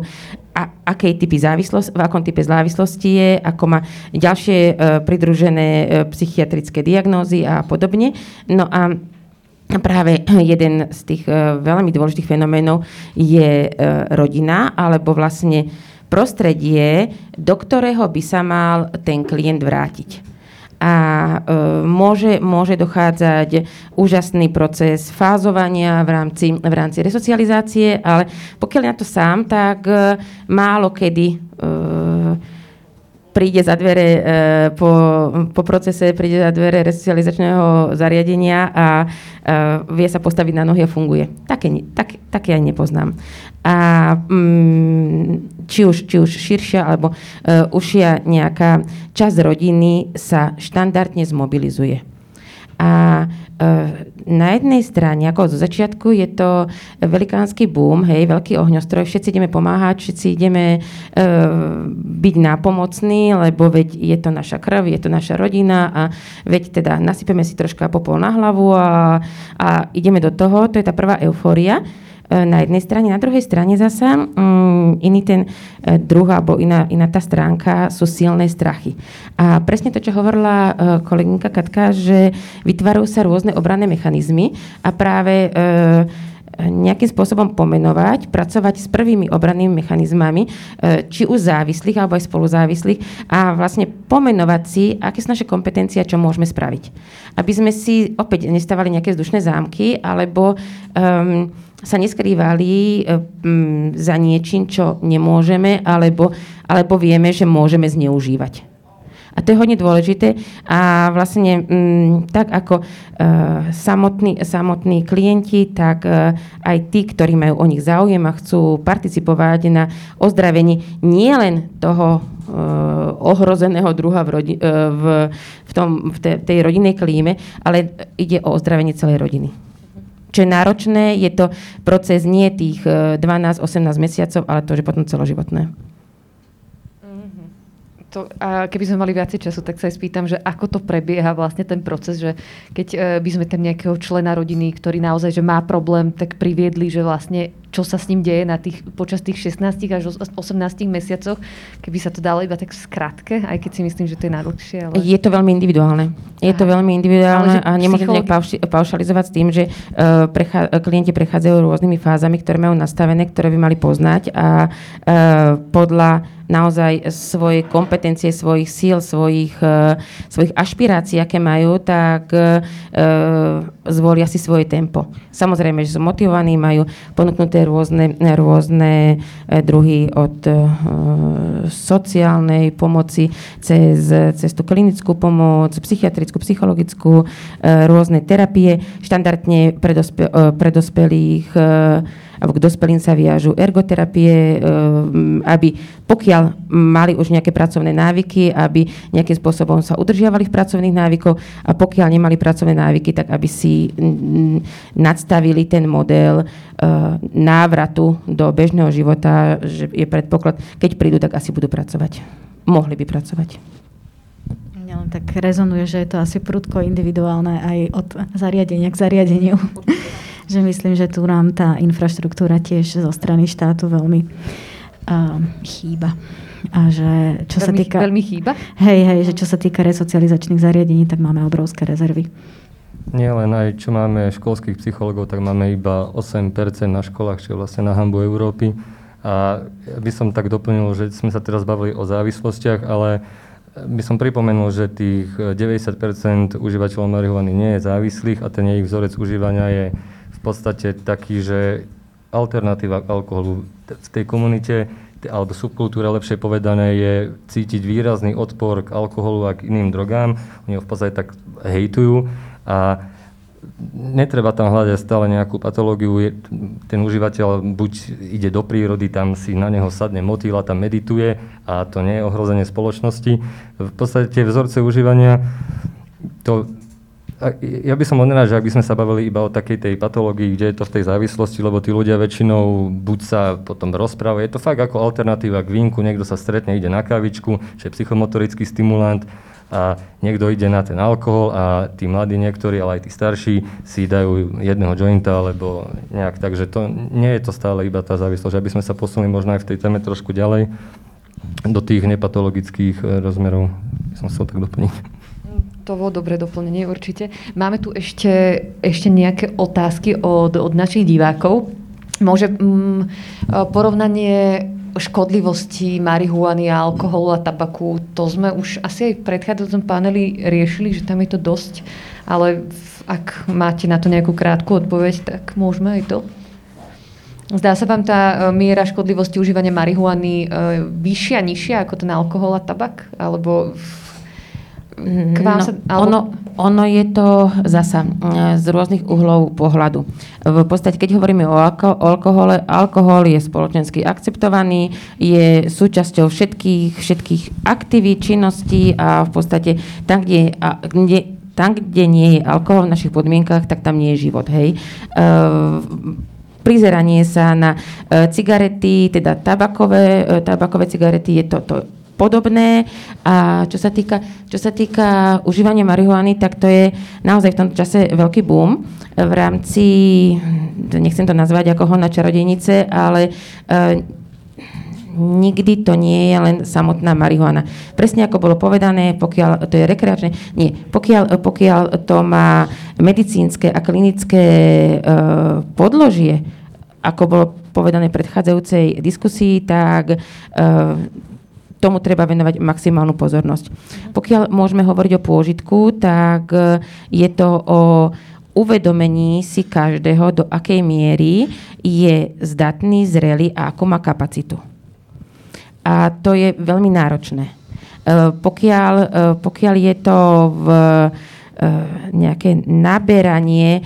[SPEAKER 2] a akej typy závislosti, v akom type závislosti je, ako má ďalšie uh, pridružené uh, psychiatrické diagnózy a podobne. No a práve jeden z tých uh, veľmi dôležitých fenoménov je uh, rodina, alebo vlastne prostredie, do ktorého by sa mal ten klient vrátiť a e, môže, môže dochádzať úžasný proces fázovania v rámci, v rámci resocializácie, ale pokiaľ na to sám, tak e, málo kedy e, príde za dvere e, po, po procese, príde za dvere resocializačného zariadenia a e, vie sa postaviť na nohy a funguje. Také, tak, také aj nepoznám. A mm, či už, či už širšia alebo uh, užšia nejaká časť rodiny sa štandardne zmobilizuje. A uh, na jednej strane, ako zo začiatku, je to velikánsky boom, hej, veľký ohňostroj, všetci ideme pomáhať, všetci ideme uh, byť nápomocní, lebo veď je to naša krv, je to naša rodina a veď teda nasypeme si troška popol na hlavu a, a ideme do toho, to je tá prvá eufória. E, na jednej strane. Na druhej strane zasa um, iný ten uh, druh alebo iná, iná tá stránka sú silné strachy. A presne to, čo hovorila uh, kolegynka Katka, že vytvárajú sa rôzne obranné mechanizmy a práve uh, nejakým spôsobom pomenovať, pracovať s prvými obrannými mechanizmami, či už závislých alebo aj spoluzávislých a vlastne pomenovať si, aké sú naše kompetencie a čo môžeme spraviť. Aby sme si opäť nestávali nejaké vzdušné zámky alebo um, sa neskrývali um, za niečím, čo nemôžeme, alebo, alebo vieme, že môžeme zneužívať. A to je hodne dôležité a vlastne tak ako e, samotní, samotní klienti, tak e, aj tí, ktorí majú o nich záujem a chcú participovať na ozdravení nielen toho e, ohrozeného druha v, rodi, e, v, v, tom, v te, tej rodinnej klíme, ale ide o ozdravenie celej rodiny. Čo je náročné, je to proces nie tých 12-18 e, mesiacov, ale to, že potom celoživotné.
[SPEAKER 1] To, a keby sme mali viacej času, tak sa aj spýtam, že ako to prebieha vlastne ten proces, že keď e, by sme tam nejakého člena rodiny, ktorý naozaj že má problém, tak priviedli, že vlastne čo sa s ním deje na tých, počas tých 16 až 18 mesiacoch, keby sa to dalo iba tak skrátke, aj keď si myslím, že to je najdlhšie. Ale...
[SPEAKER 2] Je to veľmi individuálne. Je Aha. to veľmi individuálne a nemôžem psychológi... paušalizovať s tým, že uh, prechá, klienti prechádzajú rôznymi fázami, ktoré majú nastavené, ktoré by mali poznať a uh, podľa naozaj svoje kompetencie, svojich síl, svojich, uh, svojich ašpirácií, aké majú, tak uh, zvolia si svoje tempo. Samozrejme, že sú motivovaní, majú ponúknuté rôzne, rôzne druhy od uh, sociálnej pomoci cez, cez tú klinickú pomoc, psychiatrickú, psychologickú, uh, rôzne terapie, štandardne pre, dospe, pre dospelých alebo k dospelým sa viažu ergoterapie, eh, aby pokiaľ mali už nejaké pracovné návyky, aby nejakým spôsobom sa udržiavali v pracovných návykov a pokiaľ nemali pracovné návyky, tak aby si nadstavili ten model eh, návratu do bežného života, že je predpoklad, keď prídu, tak asi budú pracovať. Mohli by pracovať.
[SPEAKER 3] Ja len tak rezonuje, že je to asi prudko individuálne aj od zariadenia k zariadeniu že myslím, že tu nám tá infraštruktúra tiež zo strany štátu veľmi uh, chýba. A že čo
[SPEAKER 1] veľmi,
[SPEAKER 3] sa týka...
[SPEAKER 1] Veľmi chýba?
[SPEAKER 3] Hej, hej, že čo sa týka resocializačných zariadení, tak máme obrovské rezervy.
[SPEAKER 4] Nie len aj čo máme školských psychologov, tak máme iba 8% na školách, čo je vlastne na hambu Európy. A by som tak doplnil, že sme sa teraz bavili o závislostiach, ale by som pripomenul, že tých 90% užívateľov marihuany nie je závislých a ten ich vzorec užívania je podstate taký, že alternatíva k alkoholu v tej komunite alebo subkultúre lepšie povedané je cítiť výrazný odpor k alkoholu a k iným drogám. Oni ho v podstate tak hejtujú a netreba tam hľadať stále nejakú patológiu. Ten užívateľ buď ide do prírody, tam si na neho sadne motýl a tam medituje a to nie je ohrozenie spoločnosti. V podstate tie vzorce užívania to ja by som len že ak by sme sa bavili iba o takej tej patológii, kde je to v tej závislosti, lebo tí ľudia väčšinou buď sa potom rozprávajú, je to fakt ako alternatíva k vínku, niekto sa stretne, ide na kávičku, že je psychomotorický stimulant a niekto ide na ten alkohol a tí mladí niektorí, ale aj tí starší si dajú jedného jointa alebo nejak, takže to nie je to stále iba tá závislosť, aby sme sa posunuli možno aj v tej téme trošku ďalej do tých nepatologických eh, rozmerov, som chcel tak doplniť.
[SPEAKER 1] To bolo dobré doplnenie určite. Máme tu ešte, ešte nejaké otázky od, od našich divákov. Môže mm, porovnanie škodlivosti marihuany a alkoholu a tabaku, to sme už asi aj v predchádzajúcom paneli riešili, že tam je to dosť, ale ak máte na to nejakú krátku odpoveď, tak môžeme aj to. Zdá sa vám tá e, miera škodlivosti užívania marihuany e, vyššia, nižšia ako ten alkohol a tabak? Alebo
[SPEAKER 2] k vám no, sa, alebo... ono, ono je to zasa mm, z rôznych uhlov pohľadu. V podstate, keď hovoríme o alko- alkohole, alkohol je spoločensky akceptovaný, je súčasťou všetkých, všetkých aktivít, činností a v podstate tam, kde, a, kde, tam, kde nie je alkohol v našich podmienkach, tak tam nie je život. Hej. Uh, prizeranie sa na uh, cigarety, teda tabakové, uh, tabakové cigarety je to, to podobné. A čo sa týka, čo sa týka užívania marihuany, tak to je naozaj v tomto čase veľký boom v rámci, nechcem to nazvať ako hona čarodejnice, ale e, nikdy to nie je len samotná marihuana. Presne ako bolo povedané, pokiaľ to je rekreačné, nie, pokiaľ, pokiaľ to má medicínske a klinické e, podložie, ako bolo povedané v predchádzajúcej diskusii, tak e, tomu treba venovať maximálnu pozornosť. Pokiaľ môžeme hovoriť o pôžitku, tak e, je to o uvedomení si každého, do akej miery je zdatný, zrelý a akú má kapacitu. A to je veľmi náročné. Pokiaľ, pokiaľ je to v nejaké naberanie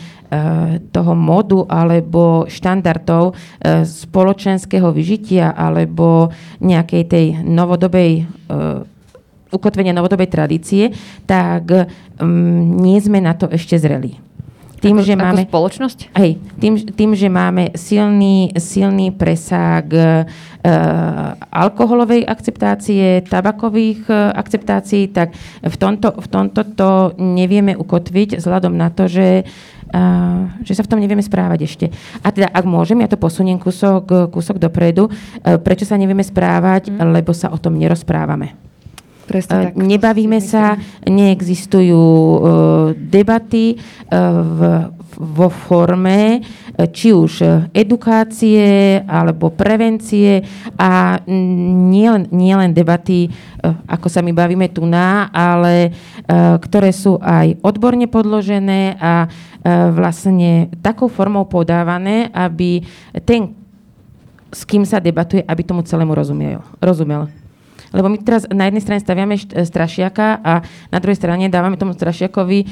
[SPEAKER 2] toho modu alebo štandardov spoločenského vyžitia alebo nejakej tej novodobej ukotvenia novodobej tradície, tak um, nie sme na to ešte zreli.
[SPEAKER 1] Tým, ako, že máme, ako spoločnosť?
[SPEAKER 2] Hej, tým, tým, že máme silný, silný presah uh, alkoholovej akceptácie, tabakových uh, akceptácií, tak v tomto, v tomto to nevieme ukotviť vzhľadom na to, že Uh, že sa v tom nevieme správať ešte. A teda, ak môžem, ja to posuniem kúsok, kúsok dopredu, uh, prečo sa nevieme správať, mm. lebo sa o tom nerozprávame. Presne tak. Nebavíme sa, neexistujú uh, debaty uh, v, vo forme či už edukácie alebo prevencie a nielen nie len debaty, ako sa my bavíme tu na, ale ktoré sú aj odborne podložené a vlastne takou formou podávané, aby ten, s kým sa debatuje, aby tomu celému rozumel. rozumel. Lebo my teraz na jednej strane staviame strašiaka a na druhej strane dávame tomu strašiakovi uh,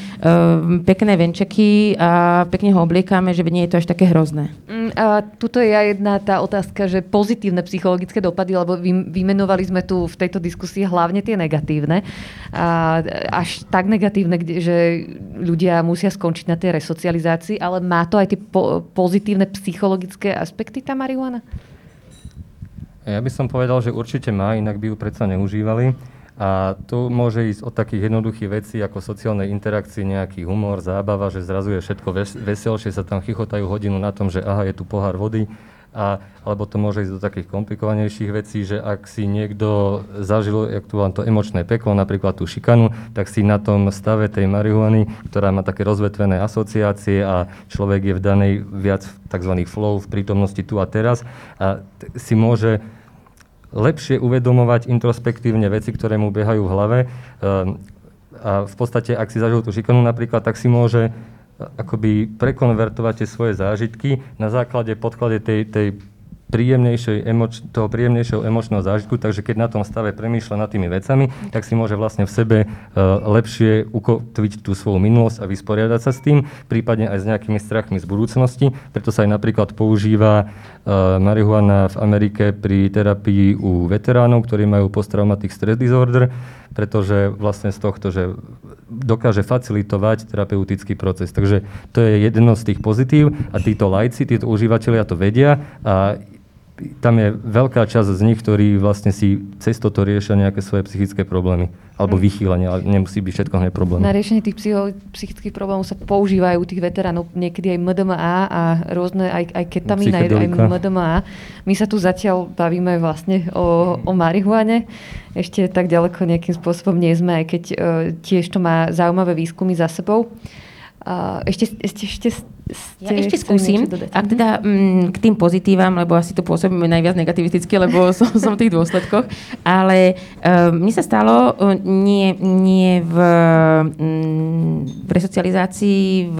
[SPEAKER 2] pekné venčeky a pekne ho obliekame, že nie je to až také hrozné.
[SPEAKER 1] Mm, a tuto je aj jedna tá otázka, že pozitívne psychologické dopady, lebo vy, vymenovali sme tu v tejto diskusii hlavne tie negatívne. A až tak negatívne, že ľudia musia skončiť na tej resocializácii, ale má to aj tie po, pozitívne psychologické aspekty, tá marihuana?
[SPEAKER 4] Ja by som povedal, že určite má, inak by ju predsa neužívali. A tu môže ísť od takých jednoduchých vecí ako sociálnej interakcie, nejaký humor, zábava, že zrazu je všetko ves- veselšie, sa tam chychotajú hodinu na tom, že aha, je tu pohár vody. A, alebo to môže ísť do takých komplikovanejších vecí, že ak si niekto zažil, jak to emočné peklo, napríklad tú šikanu, tak si na tom stave tej marihuany, ktorá má také rozvetvené asociácie a človek je v danej viac tzv. flow v prítomnosti tu a teraz a si môže lepšie uvedomovať introspektívne veci, ktoré mu biehajú v hlave. Ehm, a v podstate, ak si zažil tú šikanu napríklad, tak si môže akoby prekonvertovať tie svoje zážitky na základe podklade tej, tej príjemnejšej emoč, toho príjemnejšieho emočného zážitku, takže keď na tom stave premýšľa nad tými vecami, tak si môže vlastne v sebe uh, lepšie ukotviť tú svoju minulosť a vysporiadať sa s tým, prípadne aj s nejakými strachmi z budúcnosti. Preto sa aj napríklad používa uh, marihuana v Amerike pri terapii u veteránov, ktorí majú posttraumatic stress disorder, pretože vlastne z tohto, že dokáže facilitovať terapeutický proces. Takže to je jedno z tých pozitív a títo lajci, títo užívateľia to vedia a tam je veľká časť z nich, ktorí vlastne si cez toto riešia nejaké svoje psychické problémy. Alebo mm. vychýlenie, ale nemusí byť všetko hneď problém.
[SPEAKER 1] Na riešenie tých psycho- psychických problémov sa používajú tých veteránov niekedy aj MDMA a rôzne, aj, aj ketamín, aj, aj MDMA. My sa tu zatiaľ bavíme vlastne o, o marihuane. Ešte tak ďaleko nejakým spôsobom nie sme, aj keď uh, tiež to má zaujímavé výskumy za sebou. Uh, ešte, ešte, ešte
[SPEAKER 2] ja ešte skúsim, ak teda m, mm, k tým pozitívam, lebo asi tu pôsobíme najviac negativisticky, lebo som, som v tých dôsledkoch, ale uh, mne sa stalo uh, nie, nie v, um, v resocializácii, v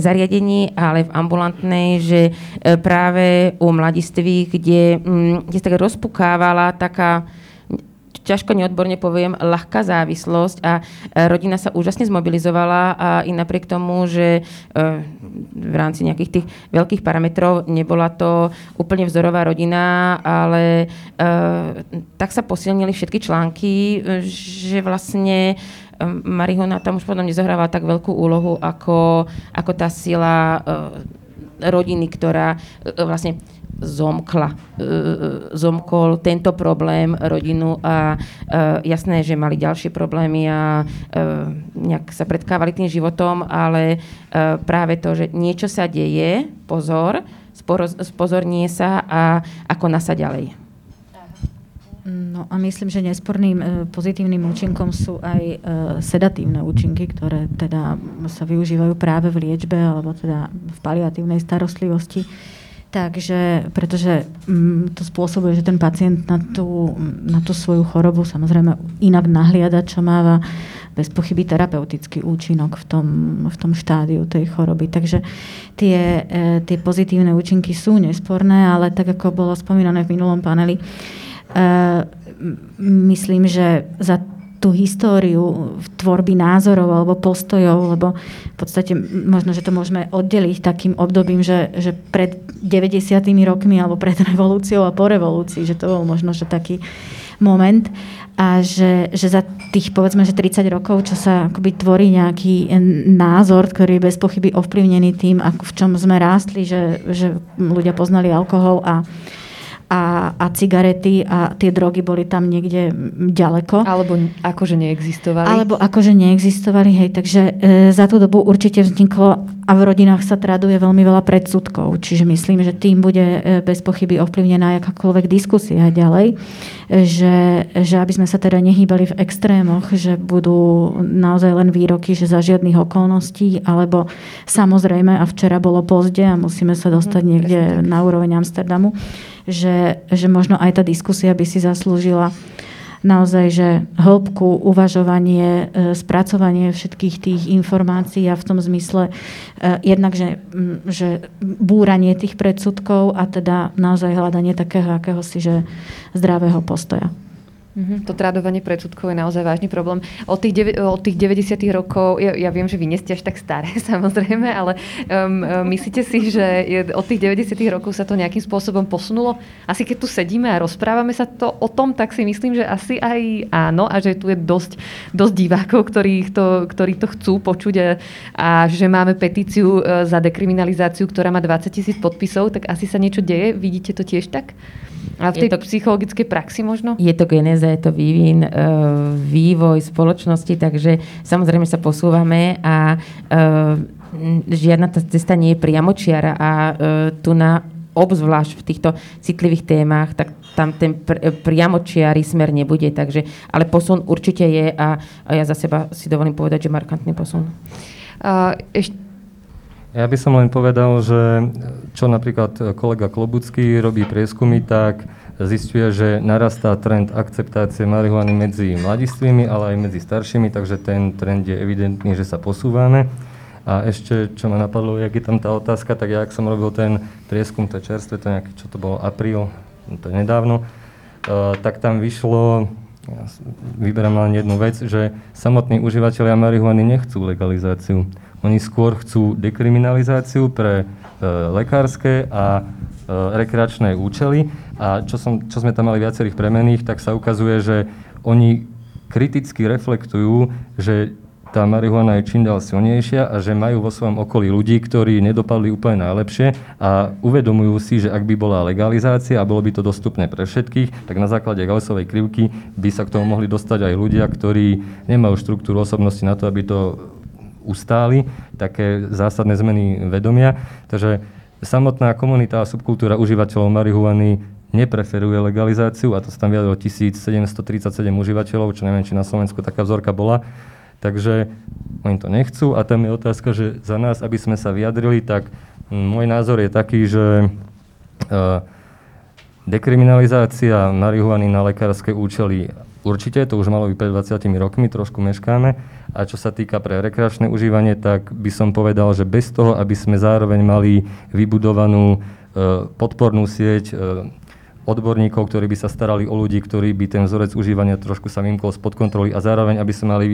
[SPEAKER 2] zariadení, ale v ambulantnej, že uh, práve u mladistvých, kde, um, kde sa tak rozpukávala taká ťažko neodborne poviem, ľahká závislosť a e, rodina sa úžasne zmobilizovala a i napriek tomu, že e, v rámci nejakých tých veľkých parametrov nebola to úplne vzorová rodina, ale e, tak sa posilnili všetky články, že vlastne Marihona tam už potom nezohrávala tak veľkú úlohu ako, ako tá sila rodiny, ktorá vlastne zomkla, e, zomkol tento problém rodinu a e, jasné, že mali ďalšie problémy a e, nejak sa predkávali tým životom, ale práve to, že niečo sa deje, pozor, spozornie sa a ako nasa ďalej.
[SPEAKER 3] No a myslím, že nesporným pozitívnym účinkom sú aj sedatívne účinky, ktoré teda sa využívajú práve v liečbe alebo teda v paliatívnej starostlivosti. Takže, pretože mm, to spôsobuje, že ten pacient na tú, na tú svoju chorobu samozrejme inak nahliada, čo máva bez pochyby terapeutický účinok v tom, v tom štádiu tej choroby. Takže tie, e, tie pozitívne účinky sú nesporné, ale tak ako bolo spomínané v minulom paneli, e, myslím, že za tú históriu tvorby názorov alebo postojov, lebo v podstate možno, že to môžeme oddeliť takým obdobím, že, že pred 90. rokmi alebo pred revolúciou a po revolúcii, že to bol možno, že taký moment a že, že za tých povedzme, že 30 rokov, čo sa akoby tvorí nejaký názor, ktorý je bez pochyby ovplyvnený tým, ako v čom sme rástli, že, že ľudia poznali alkohol a a, a cigarety a tie drogy boli tam niekde ďaleko.
[SPEAKER 1] Alebo akože neexistovali.
[SPEAKER 3] Alebo akože neexistovali, hej. Takže e, za tú dobu určite vzniklo a v rodinách sa traduje veľmi veľa predsudkov. Čiže myslím, že tým bude e, bez pochyby ovplyvnená akákoľvek diskusia ďalej. E, že, že aby sme sa teda nehýbali v extrémoch, že budú naozaj len výroky, že za žiadnych okolností, alebo samozrejme, a včera bolo pozde a musíme sa dostať mhm, niekde na úroveň Amsterdamu že, že možno aj tá diskusia by si zaslúžila naozaj, že hĺbku, uvažovanie, e, spracovanie všetkých tých informácií a v tom zmysle e, jednak, že, že búranie tých predsudkov a teda naozaj hľadanie takého akéhosi, že zdravého postoja.
[SPEAKER 1] Mm-hmm. To tradovanie predsudkov je naozaj vážny problém. Od tých, od tých 90. rokov, ja, ja viem, že vy nie ste až tak staré, samozrejme, ale um, myslíte si, že je, od tých 90. rokov sa to nejakým spôsobom posunulo? Asi keď tu sedíme a rozprávame sa to o tom, tak si myslím, že asi aj áno a že tu je dosť, dosť divákov, ktorí to, ktorí to chcú počuť a, a že máme petíciu e, za dekriminalizáciu, ktorá má 20 tisíc podpisov, tak asi sa niečo deje. Vidíte to tiež tak? A v tej je to, psychologickej praxi možno?
[SPEAKER 2] Je to genéza, je to vývin, e, vývoj spoločnosti, takže samozrejme sa posúvame a e, žiadna tá cesta nie je priamočiara a e, tu na obzvlášť v týchto citlivých témach, tak tam ten pr- priamočiarý smer nebude. Takže, ale posun určite je a, a ja za seba si dovolím povedať, že markantný posun. Uh,
[SPEAKER 4] ešte ja by som len povedal, že čo napríklad kolega Klobucký robí prieskumy, tak zistuje, že narastá trend akceptácie marihuany medzi mladistvými, ale aj medzi staršími, takže ten trend je evidentný, že sa posúvame. A ešte, čo ma napadlo, jak je tam tá otázka, tak ja, ak som robil ten prieskum, to je čerstvé, to nejaký, čo to bolo, apríl, to je nedávno, uh, tak tam vyšlo, ja vyberám len jednu vec, že samotní užívateľia marihuany nechcú legalizáciu. Oni skôr chcú dekriminalizáciu pre e, lekárske a e, rekreačné účely. A čo, som, čo sme tam mali viacerých premených, tak sa ukazuje, že oni kriticky reflektujú, že tá marihuana je čím ďalej silnejšia a že majú vo svojom okolí ľudí, ktorí nedopadli úplne najlepšie a uvedomujú si, že ak by bola legalizácia a bolo by to dostupné pre všetkých, tak na základe Gaussovej krivky by sa k tomu mohli dostať aj ľudia, ktorí nemajú štruktúru osobnosti na to, aby to ustáli, také zásadné zmeny vedomia. Takže samotná komunita a subkultúra užívateľov marihuany nepreferuje legalizáciu a to sa tam vyjadrilo 1737 užívateľov, čo neviem, či na Slovensku taká vzorka bola. Takže oni to nechcú a tam je otázka, že za nás, aby sme sa vyjadrili, tak môj názor je taký, že uh, dekriminalizácia marihuany na lekárske účely určite, to už malo byť pred 20 rokmi, trošku meškáme, a čo sa týka pre rekreačné užívanie, tak by som povedal, že bez toho, aby sme zároveň mali vybudovanú e, podpornú sieť e, odborníkov, ktorí by sa starali o ľudí, ktorí by ten vzorec užívania trošku sa vymkol spod kontroly a zároveň, aby sme mali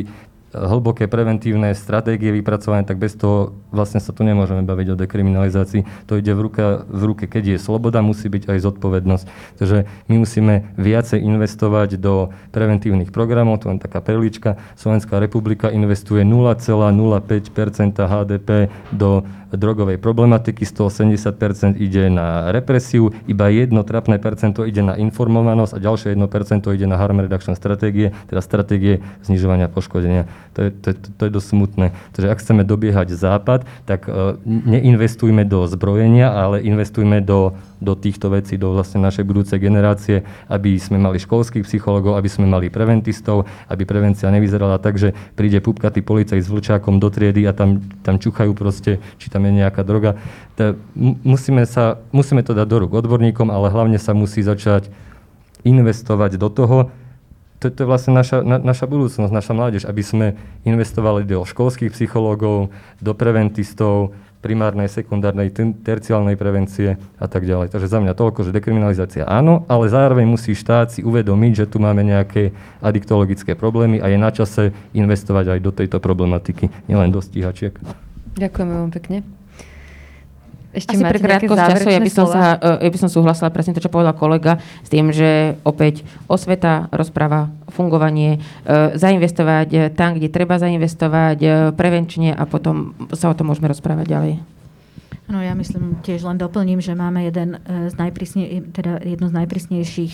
[SPEAKER 4] hlboké preventívne stratégie vypracované, tak bez toho vlastne sa tu nemôžeme baviť o dekriminalizácii. To ide v ruke, v ruke, keď je sloboda, musí byť aj zodpovednosť. Takže my musíme viacej investovať do preventívnych programov, to je taká perlička. Slovenská republika investuje 0,05% HDP do drogovej problematiky, 180% ide na represiu, iba jedno trapné percento ide na informovanosť a ďalšie 1% ide na harm reduction stratégie, teda stratégie znižovania poškodenia. To je, to, to je dosť smutné. Takže ak chceme dobiehať západ, tak uh, neinvestujme do zbrojenia, ale investujme do do týchto vecí, do vlastne našej budúcej generácie, aby sme mali školských psychologov, aby sme mali preventistov, aby prevencia nevyzerala tak, že príde pupkatý policaj s vlčákom do triedy a tam, tam čuchajú proste, či tam je nejaká droga. To, musíme, sa, musíme to dať do rúk odborníkom, ale hlavne sa musí začať investovať do toho, to, to je vlastne naša, na, naša budúcnosť, naša mládež, aby sme investovali do školských psychológov, do preventistov, primárnej, sekundárnej, terciálnej prevencie a tak ďalej. Takže za mňa toľko, že dekriminalizácia áno, ale zároveň musí štát si uvedomiť, že tu máme nejaké adiktologické problémy a je na čase investovať aj do tejto problematiky, nielen do stíhačiek.
[SPEAKER 1] Ďakujeme vám pekne.
[SPEAKER 2] Ešte Asi pre krátkosť času, ja by, som sa, e, ja by som súhlasila presne to, čo povedal kolega, s tým, že opäť osveta, rozpráva, fungovanie, e, zainvestovať tam, kde treba zainvestovať, e, prevenčne a potom sa o tom môžeme rozprávať ďalej.
[SPEAKER 3] No ja myslím, tiež len doplním, že máme jeden z najprísne, teda jednu z najprísnejších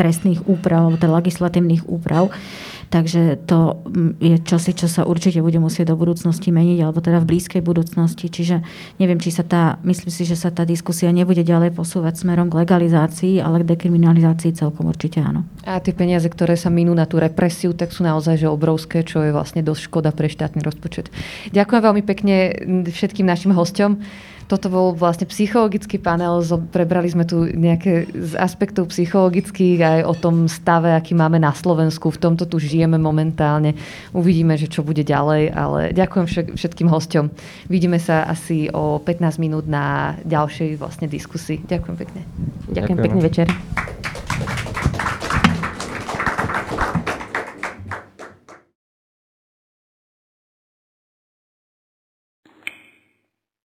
[SPEAKER 3] trestných úprav, teda legislatívnych úprav, Takže to je čosi, čo sa určite bude musieť do budúcnosti meniť, alebo teda v blízkej budúcnosti. Čiže neviem, či sa tá, myslím si, že sa tá diskusia nebude ďalej posúvať smerom k legalizácii, ale k dekriminalizácii celkom určite áno.
[SPEAKER 1] A tie peniaze, ktoré sa minú na tú represiu, tak sú naozaj že obrovské, čo je vlastne dosť škoda pre štátny rozpočet. Ďakujem veľmi pekne všetkým našim hosťom. Toto bol vlastne psychologický panel, prebrali sme tu nejaké z aspektov psychologických aj o tom stave, aký máme na Slovensku. V tomto tu žijeme momentálne. Uvidíme, že čo bude ďalej, ale ďakujem všetkým hosťom. Vidíme sa asi o 15 minút na ďalšej vlastne diskusii. Ďakujem pekne.
[SPEAKER 2] Ďakujem, ďakujem. pekný večer.